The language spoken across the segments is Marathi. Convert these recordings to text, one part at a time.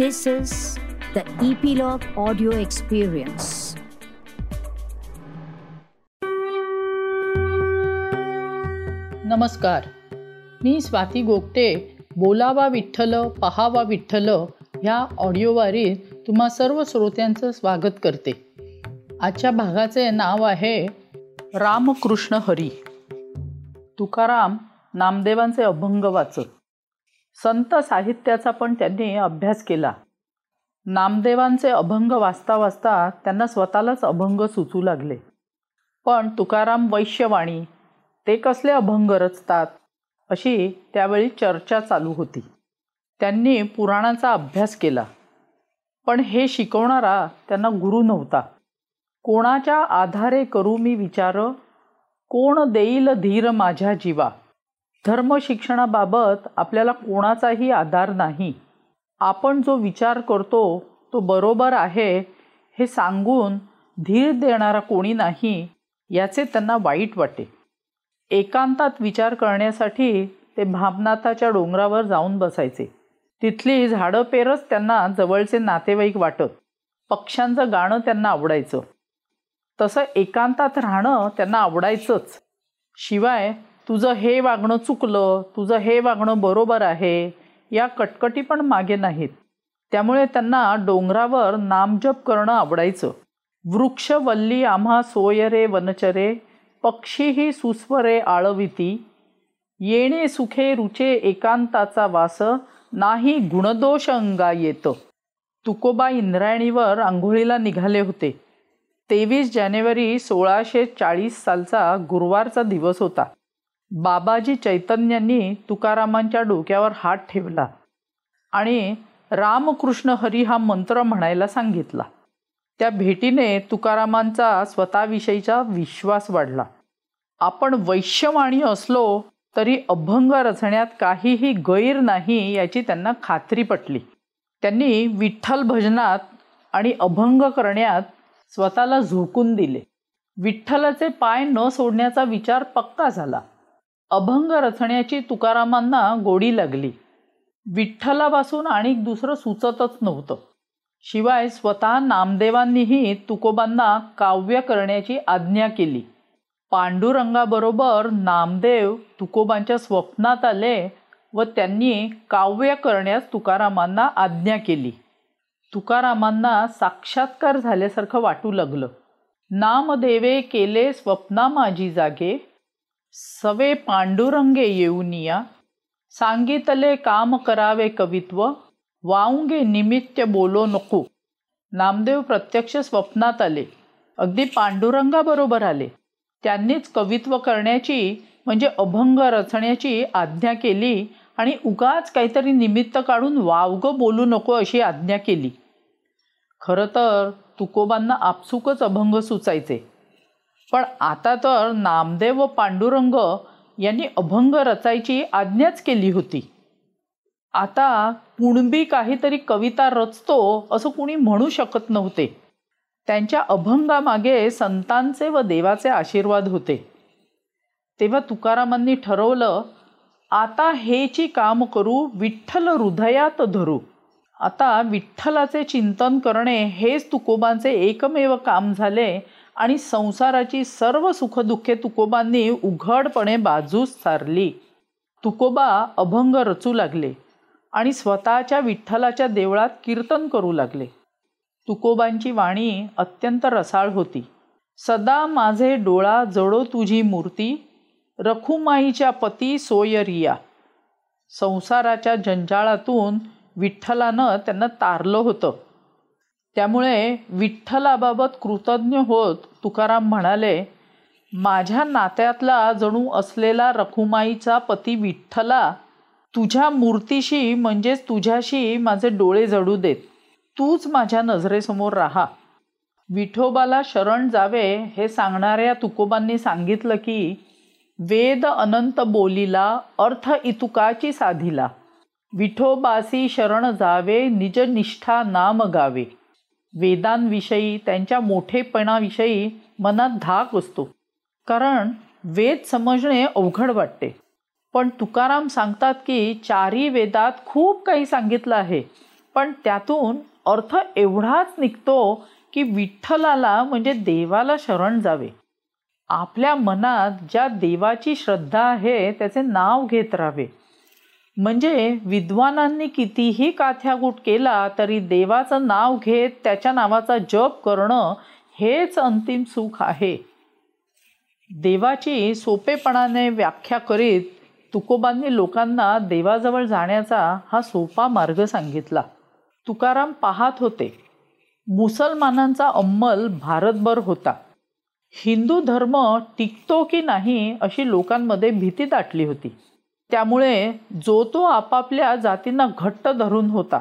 This is the Epilogue Audio Experience. नमस्कार. मी स्वाती गोगटे बोलावा विठ्ठल पहावा विठ्ठल ह्या ऑडिओवारीत तुम्हा सर्व श्रोत्यांचं स्वागत करते. आजच्या भागाचे नाव आहे रामकृष्ण हरी. तुकाराम नामदेवांचे अभंग वाचत. संत साहित्याचा पण त्यांनी अभ्यास केला. नामदेवांचे अभंग वाचता वाचता त्यांना स्वतःलाच अभंग सुचू लागले. पण तुकाराम वैश्यवाणी ते कसले अभंग रचतात? अशी त्यावेळी चर्चा चालू होती. त्यांनी पुराणाचा अभ्यास केला. पण हे शिकवणारा त्यांना गुरु नव्हता. कोणाच्या आधारे करू मी विचार? कोण देईल धीर माझ्या जीवा? धर्मशिक्षणाबाबत आपल्याला कोणाचाही आधार नाही. आपण जो विचार करतो तो बरोबर आहे हे सांगून धीर देणारा कोणी नाही याचे त्यांना वाईट वाटे. एकांतात विचार करण्यासाठी ते भामनाथाच्या डोंगरावर जाऊन बसायचे. तिथली झाडं पेरच त्यांना जवळचे नातेवाईक वाटत. पक्ष्यांचं गाणं त्यांना आवडायचं. तसं एकांतात राहणं त्यांना आवडायचंच. शिवाय तुझं हे वागणं चुकलं तुझं हे वागणं बरोबर आहे या कटकटी पण मागे नाहीत. त्यामुळे त्यांना डोंगरावर नामजप करणं आवडायचं. वृक्ष वल्ली आम्हा सोयरे वनचरे पक्षीही सुस्वरे आळविती. येणे सुखे रुचे एकांताचा वास नाही गुणदोष अंगा येतं. तुकोबा इंद्रायणीवर आंघोळीला निघाले होते. तेवीस जानेवारी सोळाशे चाळीस सालचा गुरुवारचा दिवस होता. बाबाजी चैतन्यांनी तुकारामांच्या डोक्यावर हात ठेवला आणि रामकृष्ण हरी हा मंत्र म्हणायला सांगितला. त्या भेटीने तुकारामांचा स्वतःविषयीचा विश्वास वाढला. आपण वैश्यवाणी असलो तरी अभंग रचण्यात काहीही गैर नाही याची त्यांना खात्री पटली. त्यांनी विठ्ठल भजनात आणि अभंग करण्यात स्वतःला झोकून दिले. विठ्ठलाचे पाय न सोडण्याचा विचार पक्का झाला. अभंग रचण्याची तुकारामांना गोडी लागली. विठ्ठलापासून आणि दुसरं सुचतच नव्हतं. शिवाय स्वतः नामदेवांनीही तुकोबांना काव्य करण्याची आज्ञा केली. पांडुरंगाबरोबर नामदेव तुकोबांच्या स्वप्नात आले व त्यांनी काव्य करण्यास तुकारामांना आज्ञा केली. तुकारामांना साक्षात्कार झाल्यासारखं वाटू लागलं. नामदेवे केले स्वप्ना माझी जागे सवे पांडुरंगे येऊनिया सांगितले काम करावे कवित्व वाऊंगे निमित्त बोलो नको. नामदेव प्रत्यक्ष स्वप्नात आले. अगदी पांडुरंगाबरोबर आले. त्यांनीच कवित्व करण्याची म्हणजे अभंग रचण्याची आज्ञा केली आणि उगाच काहीतरी निमित्त काढून वावगं बोलू नको अशी आज्ञा केली. खरं तर तुकोबांना आपसुकच अभंग सुचायचे. पण आता तर नामदेव व पांडुरंग यांनी अभंग रचायची आज्ञाच केली होती. आता कुणबी काहीतरी कविता रचतो असं कुणी म्हणू शकत नव्हते. त्यांच्या अभंगामागे संतांचे व देवाचे आशीर्वाद होते. तेव्हा तुकारामांनी ठरवलं आता हेची काम करू विठ्ठल हृदयात धरू. आता विठ्ठलाचे चिंतन करणे हेच तुकोबांचे एकमेव काम झाले आणि संसाराची सर्व सुखदुःखे तुकोबांनी उघडपणे बाजूस सारली. तुकोबा अभंग रचू लागले आणि स्वतःच्या विठ्ठलाच्या देवळात कीर्तन करू लागले. तुकोबांची वाणी अत्यंत रसाळ होती. सदा माझे डोळा जडो तुझी मूर्ती रखुमाईच्या पती सोयरिया संसाराच्या जंजाळातून विठ्ठलानं त्यांना तारलं होतं. त्यामुळे विठ्ठलाबाबत कृतज्ञ होत तुकाराम म्हणाले माझ्या नात्यातला जणू असलेला रखुमाईचा पती विठ्ठला तुझ्या मूर्तीशी म्हणजेच तुझ्याशी माझे डोळे जडू देत. तूच माझ्या नजरेसमोर राहा. विठोबाला शरण जावे हे सांगणाऱ्या तुकोबांनी सांगितलं की वेद अनंत बोलीला अर्थ इतुकाची साधिला. विठोबासी शरण जावे निज निष्ठा नाम गावे. वेदांविषयी त्यांच्या मोठेपणाविषयी मनात धाक असतो. कारण वेद समजणे अवघड वाटते. पण तुकाराम सांगतात की चारी वेदात खूप काही सांगितलं आहे. पण त्यातून अर्थ एवढाच निघतो की विठ्ठलाला म्हणजे देवाला शरण जावे. आपल्या मनात ज्या देवाची श्रद्धा आहे त्याचे नाव घेत राहावे. म्हणजे विद्वानांनी कितीही काथ्यागूट केला तरी देवाचं नाव घेत त्याच्या नावाचा जप करणं हेच अंतिम सुख आहे. देवाची सोपेपणाने व्याख्या करीत तुकोबांनी लोकांना देवाजवळ जाण्याचा हा सोपा मार्ग सांगितला. तुकाराम पाहत होते. मुसलमानांचा अंमल भारतभर होता. हिंदू धर्म टिकतो की नाही अशी लोकांमध्ये भीती दाटली होती. त्यामुळे जो तो आपापल्या जातींना घट्ट धरून होता.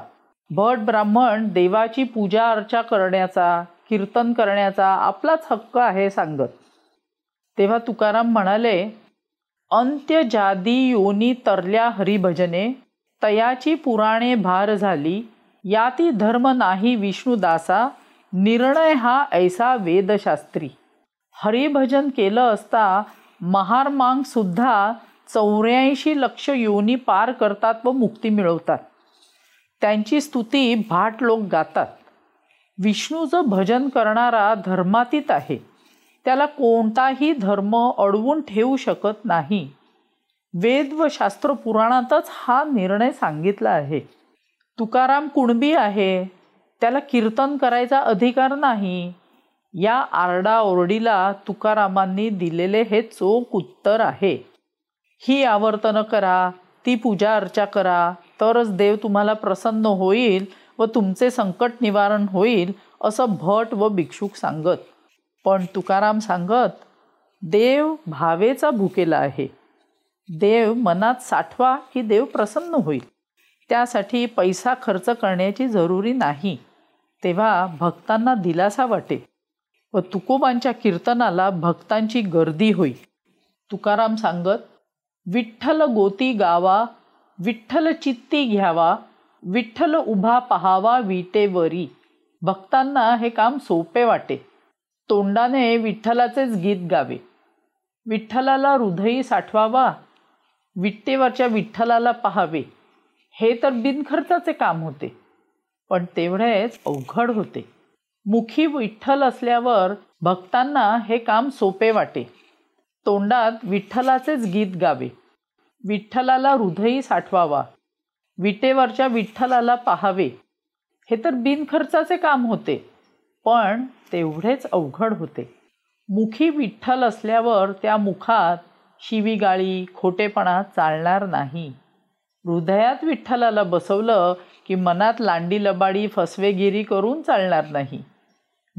भट ब्राह्मण देवाची पूजा अर्चा करण्याचा कीर्तन करण्याचा आपलाच हक्क आहे सांगत. तेव्हा तुकाराम म्हणाले अंत्य जादी योनी तरल्या हरिभजने तयाची पुराणे भार झाली याती धर्म नाही विष्णुदासा निर्णय हा ऐसा वेदशास्त्री. हरिभजन केलं असता महारमांग सुद्धा चौऱ्याऐंशी लक्ष योनी पार करतात व मुक्ती मिळवतात. त्यांची स्तुती भाट लोक गातात. विष्णूचं भजन करणारा धर्मातीत आहे. त्याला कोणताही धर्म अडवून ठेवू शकत नाही. वेद व शास्त्र पुराणातच हा निर्णय सांगितला आहे. तुकाराम कुणबी आहे. त्याला कीर्तन करायचा अधिकार नाही. या आरडाओरडीला तुकारामांनी दिलेले हे चोख उत्तर आहे. ही आवर्तनं करा ती पूजा अर्चा करा तरच देव तुम्हाला प्रसन्न होईल व तुमचे संकट निवारण होईल असं भट व भिक्षुक सांगत. पण तुकाराम सांगत देव भावेचा भुकेला आहे. देव मनात साठवा की देव प्रसन्न होईल. त्यासाठी पैसा खर्च करण्याची जरुरी नाही. तेव्हा भक्तांना दिलासा वाटे व तुकोबांच्या कीर्तनाला भक्तांची गर्दी होई. तुकाराम सांगत विठ्ठल गोती गावा विठ्ठल चित्ती घ्यावा विठ्ठल उभा पहावा विटेवरी भक्तांना हे काम सोपे वाटे. तोंडाने विठ्ठलाचेच गीत गावे. विठ्ठलाला हृदयी साठवावा विट्टेवरच्या विठ्ठलाला पहावे. हे तर बिनखर्चाचे काम होते पण तेवढेच अवघड होते. मुखी विठ्ठल असल्यावर भक्तांना हे काम सोपे वाटे. तोंडात विठ्ठलाचेच गीत गावे. विठ्ठलाला हृदयी साठवावा. विटेवरच्या विठ्ठलाला पाहावे. हे तर बिनखर्चाचे काम होते. पण तेवढेच अवघड होते. मुखी विठ्ठल असल्यावर त्या मुखात शिवीगाळी खोटेपणा चालणार नाही. हृदयात विठ्ठलाला बसवलं की मनात लांडी लबाडी फसवेगिरी करून चालणार नाही.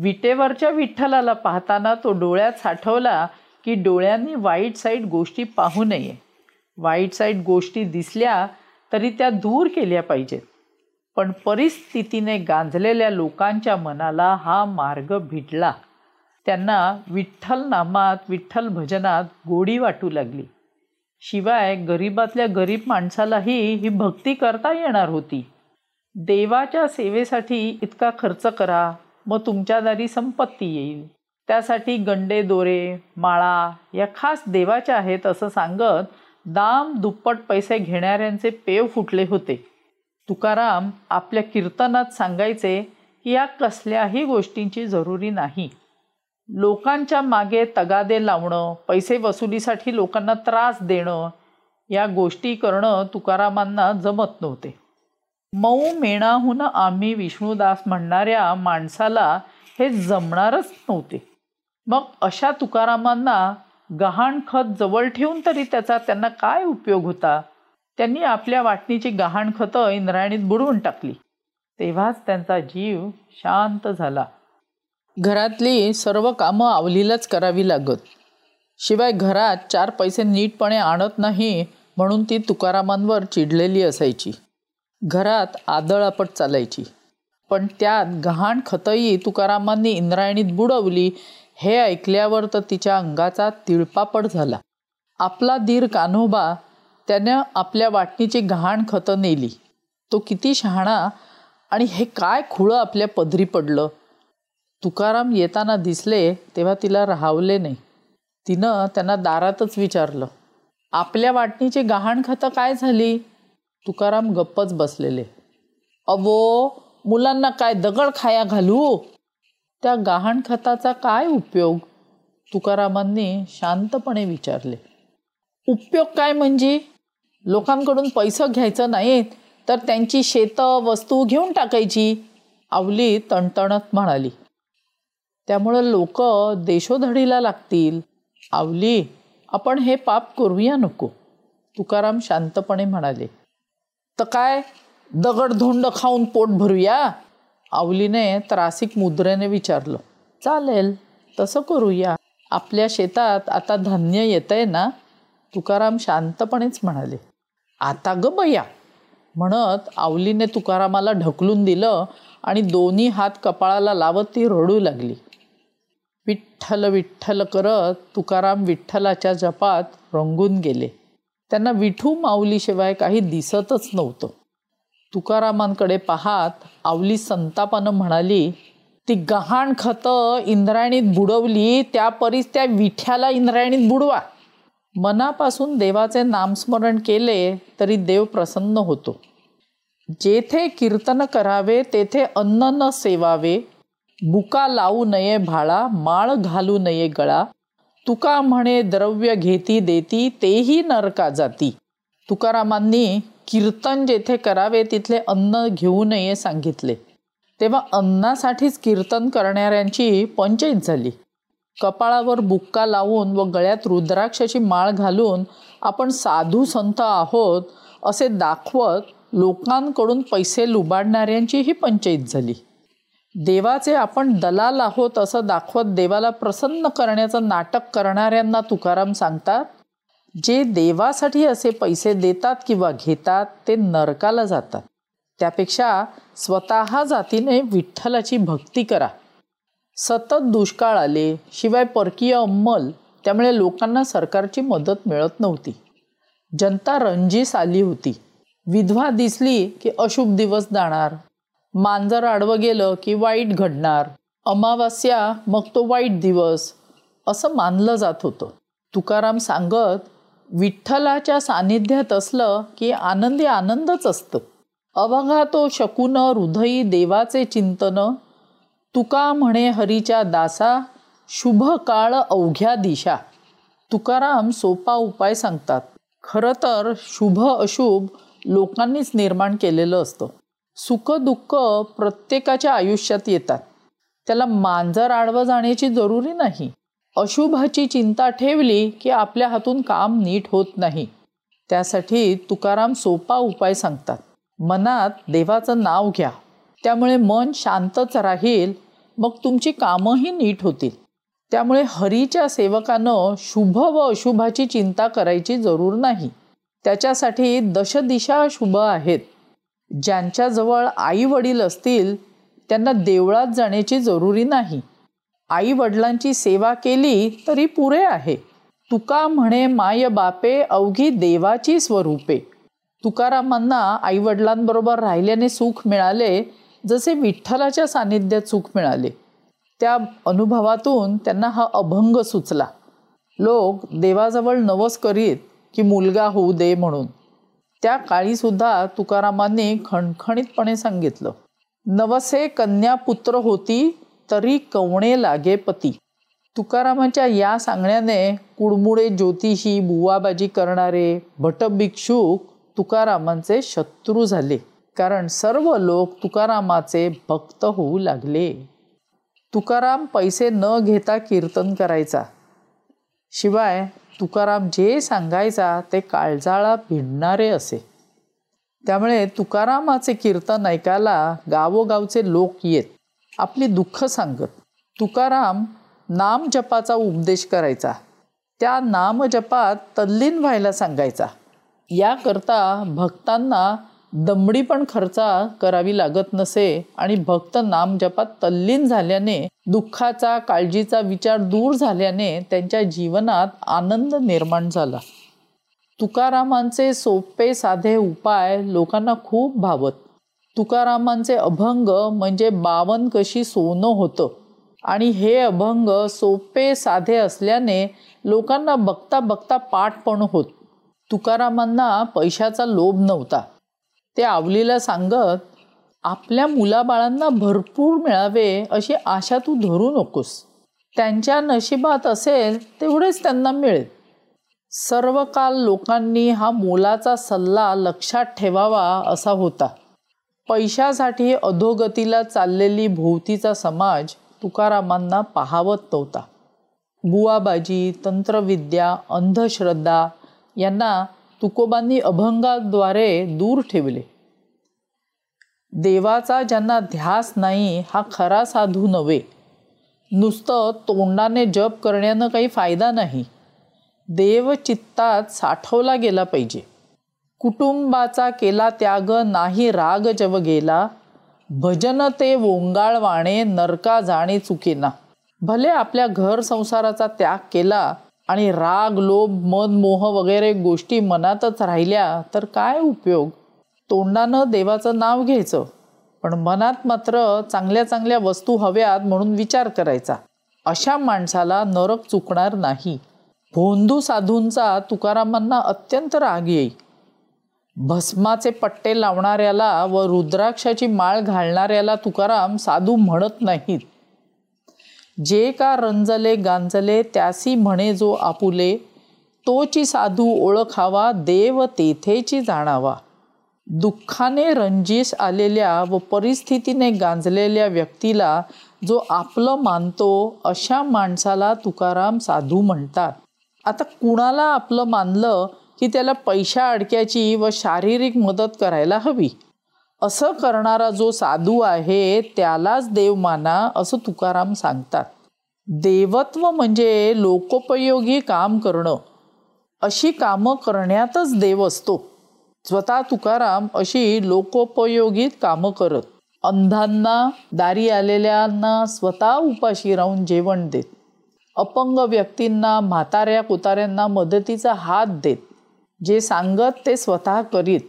विटेवरच्या विठ्ठलाला पाहताना तो डोळ्यात साठवला की डोळ्यांनी वाईट साईट गोष्टी पाहू नये. वाईट साईट गोष्टी दिसल्या तरी त्या दूर केल्या पाहिजेत. पण परिस्थितीने गांजलेल्या लोकांच्या मनाला हा मार्ग भिडला. त्यांना विठ्ठल नामात विठ्ठल भजनात गोडी वाटू लागली. शिवाय गरीबातल्या गरीब माणसालाही ही भक्ती करता येणार होती. देवाच्या सेवेसाठी इतका खर्च करा मग तुमच्या दारी संपत्ती येईल. त्यासाठी गंडे दोरे माळा या खास देवाच्या आहेत असं सांगत दाम दुप्पट पैसे घेणाऱ्यांचे पेव फुटले होते. तुकाराम आपल्या कीर्तनात सांगायचे की या कसल्याही गोष्टींची जरुरी नाही. लोकांच्या मागे तगादे लावणं पैसे वसुलीसाठी लोकांना त्रास देणं या गोष्टी करणं तुकारामांना जमत नव्हते. मऊ मेणाहून आम्ही विष्णुदास म्हणणाऱ्या माणसाला हे जमणारच नव्हते. मग अशा तुकारामांना गहाण खत जवळ ठेवून तरी त्याचा त्यांना काय उपयोग होता? त्यांनी आपल्या वाटणीची गहाण खतं इंद्रायणीत बुडवून टाकली. तेव्हाच त्यांचा जीव शांत झाला. घरातली सर्व कामं आवलीलाच करावी लागत. शिवाय घरात चार पैसे नीटपणे आणत नाही म्हणून ती तुकारामांवर चिडलेली असायची. घरात आदळापट चालायची. पण त्यात गहाण खतही तुकारामांनी इंद्रायणीत बुडवली हे ऐकल्यावर तर तिच्या अंगाचा तिळपापड झाला. आपला दीर कान्होबा त्यानं आपल्या वाटणीची घाण खतं नेली. तो किती शहाणा आणि हे काय खुळं आपल्या पदरी पडलं. तुकाराम येताना दिसले तेव्हा तिला राहावले नाही. तिनं त्यांना दारातच विचारलं आपल्या वाटणीची गहाण खतं काय झाली? तुकाराम गप्पच बसलेले अवो मुलांना काय दगड खाया घालू? त्या गहाणखताचा काय उपयोग? तुकारामांनी शांतपणे विचारले. उपयोग काय म्हणजे? लोकांकडून पैसे घ्यायचं नाहीत तर त्यांची शेतं वस्तू घेऊन टाकायची आवली तणतणत म्हणाली. त्यामुळं लोक देशोधडीला लागतील. आवली आपण हे पाप करूया नको. तुकाराम शांतपणे म्हणाले. तर काय? दगडधोंड खाऊन पोट भरूया? आवलीने त्रासिक मुद्रेने विचारलं चालेल तसं करूया. आपल्या शेतात आता धान्य येतंय ना? तुकाराम शांतपणेच म्हणाले आता ग बया. म्हणत आवलीने तुकारामाला ढकलून दिलं आणि दोन्ही हात कपाळाला लावत ती रडू लागली. विठ्ठल विठ्ठल करत तुकाराम विठ्ठलाच्या जपात रंगून गेले. त्यांना विठू माऊलीशिवाय काही दिसतच नव्हतं. तुकारामांकडे पाहात आवली संतापानं म्हणाली ती गहाण खतं इंद्रायणीत बुडवली त्या परीस त्या विठ्याला इंद्रायणीत बुडवा. मनापासून देवाचे नामस्मरण केले तरी देव प्रसन्न होतो. जेथे कीर्तन करावे तेथे अन्न न सेवावे बुका लावू नये भाळा माळ घालू नये गळा तुका म्हणे द्रव्य घेती देती तेही नरका जाती. तुकारामांनी कीर्तन जेथे करावे तिथले अन्न घेऊ नये सांगितले. तेव्हा अन्नासाठीच कीर्तन करणाऱ्यांची पंचायत झाली. कपाळावर बुक्का लावून व गळ्यात रुद्राक्षाची माळ घालून आपण साधू संत आहोत असे दाखवत लोकांकडून पैसे लुबाडणाऱ्यांची ही पंचायत झाली. देवाचे आपण दलाल आहोत असं दाखवत देवाला प्रसन्न करण्याचं नाटक करणाऱ्यांना तुकाराम सांगतात जे देवासाठी असे पैसे देतात किंवा घेतात ते नरकाला जातात. त्यापेक्षा स्वतः जातीने विठ्ठलाची भक्ती करा. सतत दुष्काळ आले शिवाय परकीय अंमल त्यामुळे लोकांना सरकारची मदत मिळत नव्हती. जनता रंजीस आली होती. विधवा दिसली की अशुभ दिवस जाणार. मांजर आडवं गेलं की वाईट घडणार. अमावास्या मग तो वाईट दिवस. असं मानलं जात होतं. तुकाराम सांगत विठ्ठलाच्या सानिध्यात असलं की आनंदी आनंदच असतं. अवघा तो हृदयी देवाचे चिंतन. तुका म्हणे हरीच्या दासा शुभ काळ अवघ्या दिशा. तुकाराम सोपा उपाय सांगतात. खरं तर शुभ अशुभ लोकांनीच निर्माण केलेलं असतं. सुख दुःख प्रत्येकाच्या आयुष्यात येतात. त्याला मांजर आडवं जाण्याची जरुरी नाही. अशुभाची चिंता ठेवली की आपल्या हातून काम नीट होत नाही. त्यासाठी तुकाराम सोपा उपाय सांगतात. मनात देवाचं नाव घ्या. त्यामुळे मन शांतच राहील मग तुमची कामंही नीट होतील. त्यामुळे हरीच्या सेवकानं शुभ व अशुभाची चिंता करायची जरूर नाही. त्याच्यासाठी दशदिशा शुभ आहेत. ज्यांच्याजवळ आई वडील असतील त्यांना देवळात जाण्याची जरुरी नाही. आई वडिलांची सेवा केली तरी पुरे आहे. तुका म्हणे माय बापे अवघी देवाची स्वरूपे. तुकारामांना आई वडिलांबरोबर राहिल्याने सुख मिळाले जसे विठ्ठलाच्या सानिध्यात सुख मिळाले. त्या अनुभवातून त्यांना हा अभंग सुचला. लोक देवाजवळ नवस करीत की मुलगा होऊ दे म्हणून. त्या काळीसुद्धा तुकारामांनी खणखणीतपणे सांगितलं. नवसे कन्या पुत्र होती तरी कवणे लागे पती. तुकारामांच्या या सांगण्याने कुडमुडे ज्योतिषी बुवाबाजी करणारे भटभिक्षुक तुकारामांचे शत्रू झाले. कारण सर्व लोक तुकारामाचे भक्त होऊ लागले. तुकाराम पैसे न घेता कीर्तन करायचा. शिवाय तुकाराम जे सांगायचा ते काळजाळा भिडणारे असे. त्यामुळे तुकारामाचे कीर्तन ऐकायला गावोगावचे लोक येत. आपली दुःख सांगत. तुकाराम नाम जपाचा उपदेश करायचा. त्या नामजपात तल्लीन व्हायला सांगायचा. याकरता भक्तांना दमडी पण खर्चा करावी लागत नसे आणि भक्त नामजपात तल्लीन झाल्याने दुःखाचा काळजीचा विचार दूर झाल्याने त्यांच्या जीवनात आनंद निर्माण झाला. तुकारामांचे सोपे साधे उपाय लोकांना खूप भावत. तुकारामांचे अभंग म्हणजे बावन कशी सोनं होतं. आणि हे अभंग सोपे साधे असल्याने लोकांना बघता बघता पाठ पण होत. तुकारामांना पैशाचा लोभ नव्हता. ते आवलीला सांगत आपल्या मुलाबाळांना भरपूर मिळावे अशी आशा तू धरू नकोस. त्यांच्या नशिबात असेल तेवढेच त्यांना मिळेल. सर्व काल लोकांनी हा मोलाचा सल्ला लक्षात ठेवावा असा होता. पैशासाठी अधोगतीला चाललेली भोवतीचा समाज तुकारामांना पाहावत नव्हता. बुवाबाजी तंत्रविद्या अंधश्रद्धा यांना तुकोबांनी अभंगाद्वारे दूर ठेवले. देवाचा ज्यांना ध्यास नाही हा खरा साधू नव्हे. नुसतं तोंडाने जप करण्यानं काही फायदा नाही. देव चित्तात साठवला गेला पाहिजे. कुटुंबाचा केला त्याग नाही राग जव गेला भजन ते वोंगाळवाणे नरका जाणे चुकेना. भले आपल्या घर संसाराचा त्याग केला आणि राग लोभ मन मोह वगैरे गोष्टी मनातच राहिल्या तर काय उपयोग? तोंडानं देवाचं नाव घ्यायचं पण मनात मात्र चांगल्या चांगल्या वस्तू हव्यात म्हणून विचार करायचा. अशा माणसाला नरक चुकणार नाही. भोंदू साधूंचा तुकारामांना अत्यंत राग येई. भस्माचे पट्टे लावणाऱ्याला व रुद्राक्षाची माळ घालणाऱ्याला तुकाराम साधू म्हणत नाहीत. जे का रंजले गांजले त्यासी म्हणे जो आपुले तोची साधू ओळखावा देव तेथेची जाणावा. दुःखाने रंजीस आलेल्या व परिस्थितीने गांजलेल्या व्यक्तीला जो आपलं मानतो अशा माणसाला तुकाराम साधू म्हणतात. आता कुणाला आपलं मानलं की त्याला पैशा अडक्याची व शारीरिक मदत करायला हवी. असं करणारा जो साधू आहे त्यालाच देव माना असं तुकाराम सांगतात. देवत्व म्हणजे लोकोपयोगी काम करणं. अशी कामं करण्यातच देव असतो. स्वतः तुकाराम अशी लोकोपयोगी कामं करत. अंधांना दारी आलेल्यांना स्वतः उपाशी राहून जेवण देत. अपंग व्यक्तींना म्हाताऱ्या कुताऱ्यांना मदतीचा हात देत. जे सांगत ते स्वतः करीत.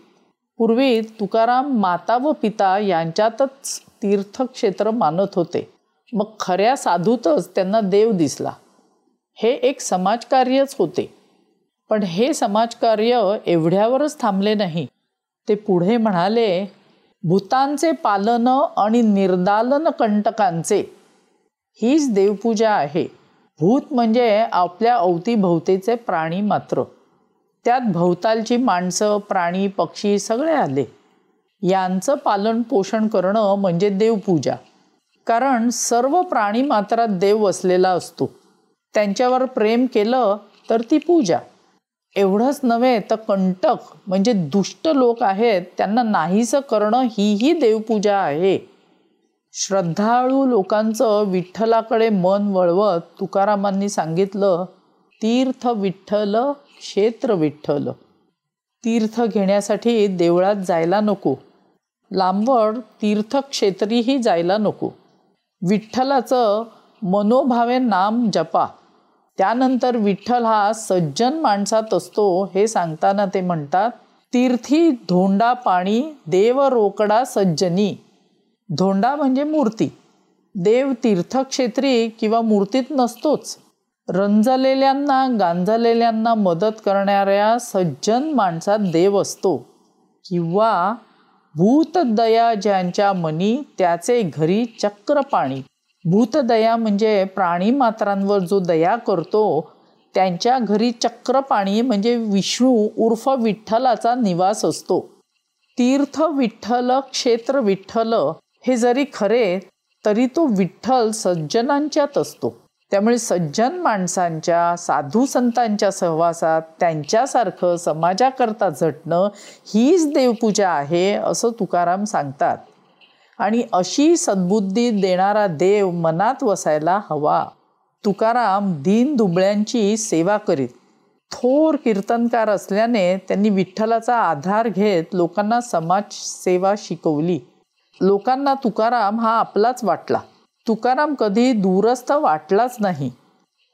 पूर्वी तुकाराम माता व पिता यांच्यातच तीर्थक्षेत्र मानत होते. मग खऱ्या साधूतच त्यांना देव दिसला. हे एक समाजकार्यच होते. पण हे समाजकार्य एवढ्यावरच थांबले नाही. ते पुढे म्हणाले भूतांचे पालन आणि निर्दालन कंटकांचे. हीच देवपूजा आहे. भूत म्हणजे आपल्या अवतीभोवतीचे प्राणी मात्र. त्यात भोवतालची माणसं प्राणी पक्षी सगळे आले. यांचं पालन पोषण करणं म्हणजे देवपूजा. कारण सर्व प्राणी मात्रात देव वसलेला असतो. त्यांच्यावर प्रेम केलं तर ती पूजा. एवढंच नव्हे तर कंटक म्हणजे दुष्ट लोक आहेत त्यांना नाहीसं करणं हीही देवपूजा आहे. श्रद्धाळू लोकांचं विठ्ठलाकडे मन वळवत तुकारामांनी सांगितलं तीर्थ विठ्ठल क्षेत्र विठ्ठल. तीर्थ घेण्यासाठी देवळात जायला नको. लांबवड तीर्थक्षेत्रीही जायला नको. विठ्ठलाचं मनोभावे नाम जपा. त्यानंतर विठ्ठल हा सज्जन माणसात असतो हे सांगताना ते म्हणतात तीर्थी धोंडा पाणी देव रोकडा सज्जनी. धोंडा म्हणजे मूर्ती. देव तीर्थक्षेत्री किंवा मूर्तीत नसतोच. रंजलेल्यांना गांजलेल्यांना मदत करणाऱ्या सज्जन माणसात देव असतो. किंवा भूतदया ज्यांच्या मनी त्याचे घरी चक्र पाणी भूतदया म्हणजे प्राणी मात्रांवर जो दया करतो त्यांच्या घरी चक्रपाणी म्हणजे विष्णू उर्फ विठ्ठलाचा निवास असतो. तीर्थ विठ्ठल क्षेत्र विठ्ठल हे जरी खरे तरी तो विठ्ठल सज्जनांच्यात असतो. त्यामुळे सज्जन माणसांच्या साधू संतांच्या सहवासात त्यांच्यासारखं समाजाकरता झटणं हीच देवपूजा आहे असं तुकाराम सांगतात. आणि अशी सद्बुद्धी देणारा देव मनात वसायला हवा. तुकाराम दीन दुबळ्यांची सेवा करीत. थोर कीर्तनकार असल्याने त्यांनी विठ्ठलाचा आधार घेत लोकांना समाजसेवा शिकवली. लोकांना तुकाराम हा आपलाच वाटला. तुकाराम कधी दूरस्थ वाटलाच नाही.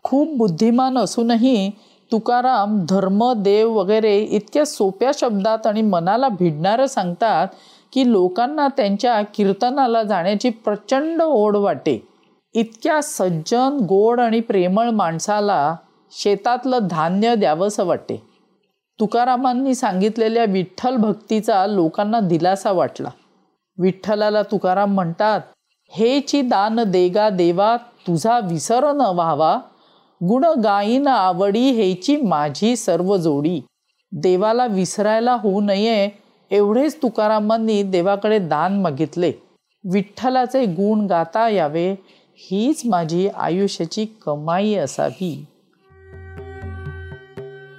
खूप बुद्धिमान असूनही तुकाराम धर्म देव वगैरे इतक्या सोप्या शब्दात आणि मनाला भिडणारं सांगतात की लोकांना त्यांच्या कीर्तनाला जाण्याची प्रचंड ओढ वाटे. इतक्या सज्जन गोड आणि प्रेमळ माणसाला शेतातलं धान्य द्यावंसं वाटते तुकारामांनी सांगितलेल्या विठ्ठल भक्तीचा लोकांना दिलासा वाटला. विठ्ठलाला तुकाराम म्हणतात हेची दान देगा देवा तुझा विसर न व्हावा. गुण गाईन आवडी हेची माझी सर्व जोडी. देवाला विसरायला होऊ नये एवढेच तुकारामांनी देवाकडे दान मागितले. विठ्ठलाचे गुण गाता यावे हीच माझी आयुष्याची कमाई असावी.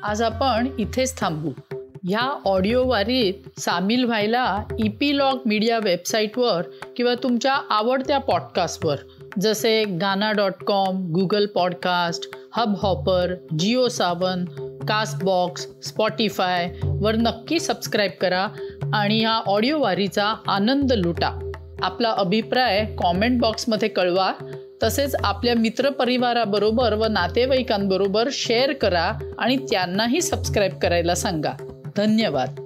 आज आपण इथेच थांबू. ह्या ऑडिओ वारीत सामील व्हायला इपिलॉग मीडिया वेबसाईटवर किंवा तुमच्या आवडत्या पॉडकास्टवर जसे Gaana dot com Google podcast Hubhopper Jio Saavn Castbox Spotify वर नक्की सबस्क्राईब करा आणि ह्या ऑडिओ वारीचा आनंद लुटा. आपला अभिप्राय कॉमेंट बॉक्समध्ये कळवा तसेच आपल्या मित्रपरिवाराबरोबर व नातेवाईकांबरोबर शेअर करा आणि त्यांनाही सबस्क्राईब करायला सांगा. धन्यवाद.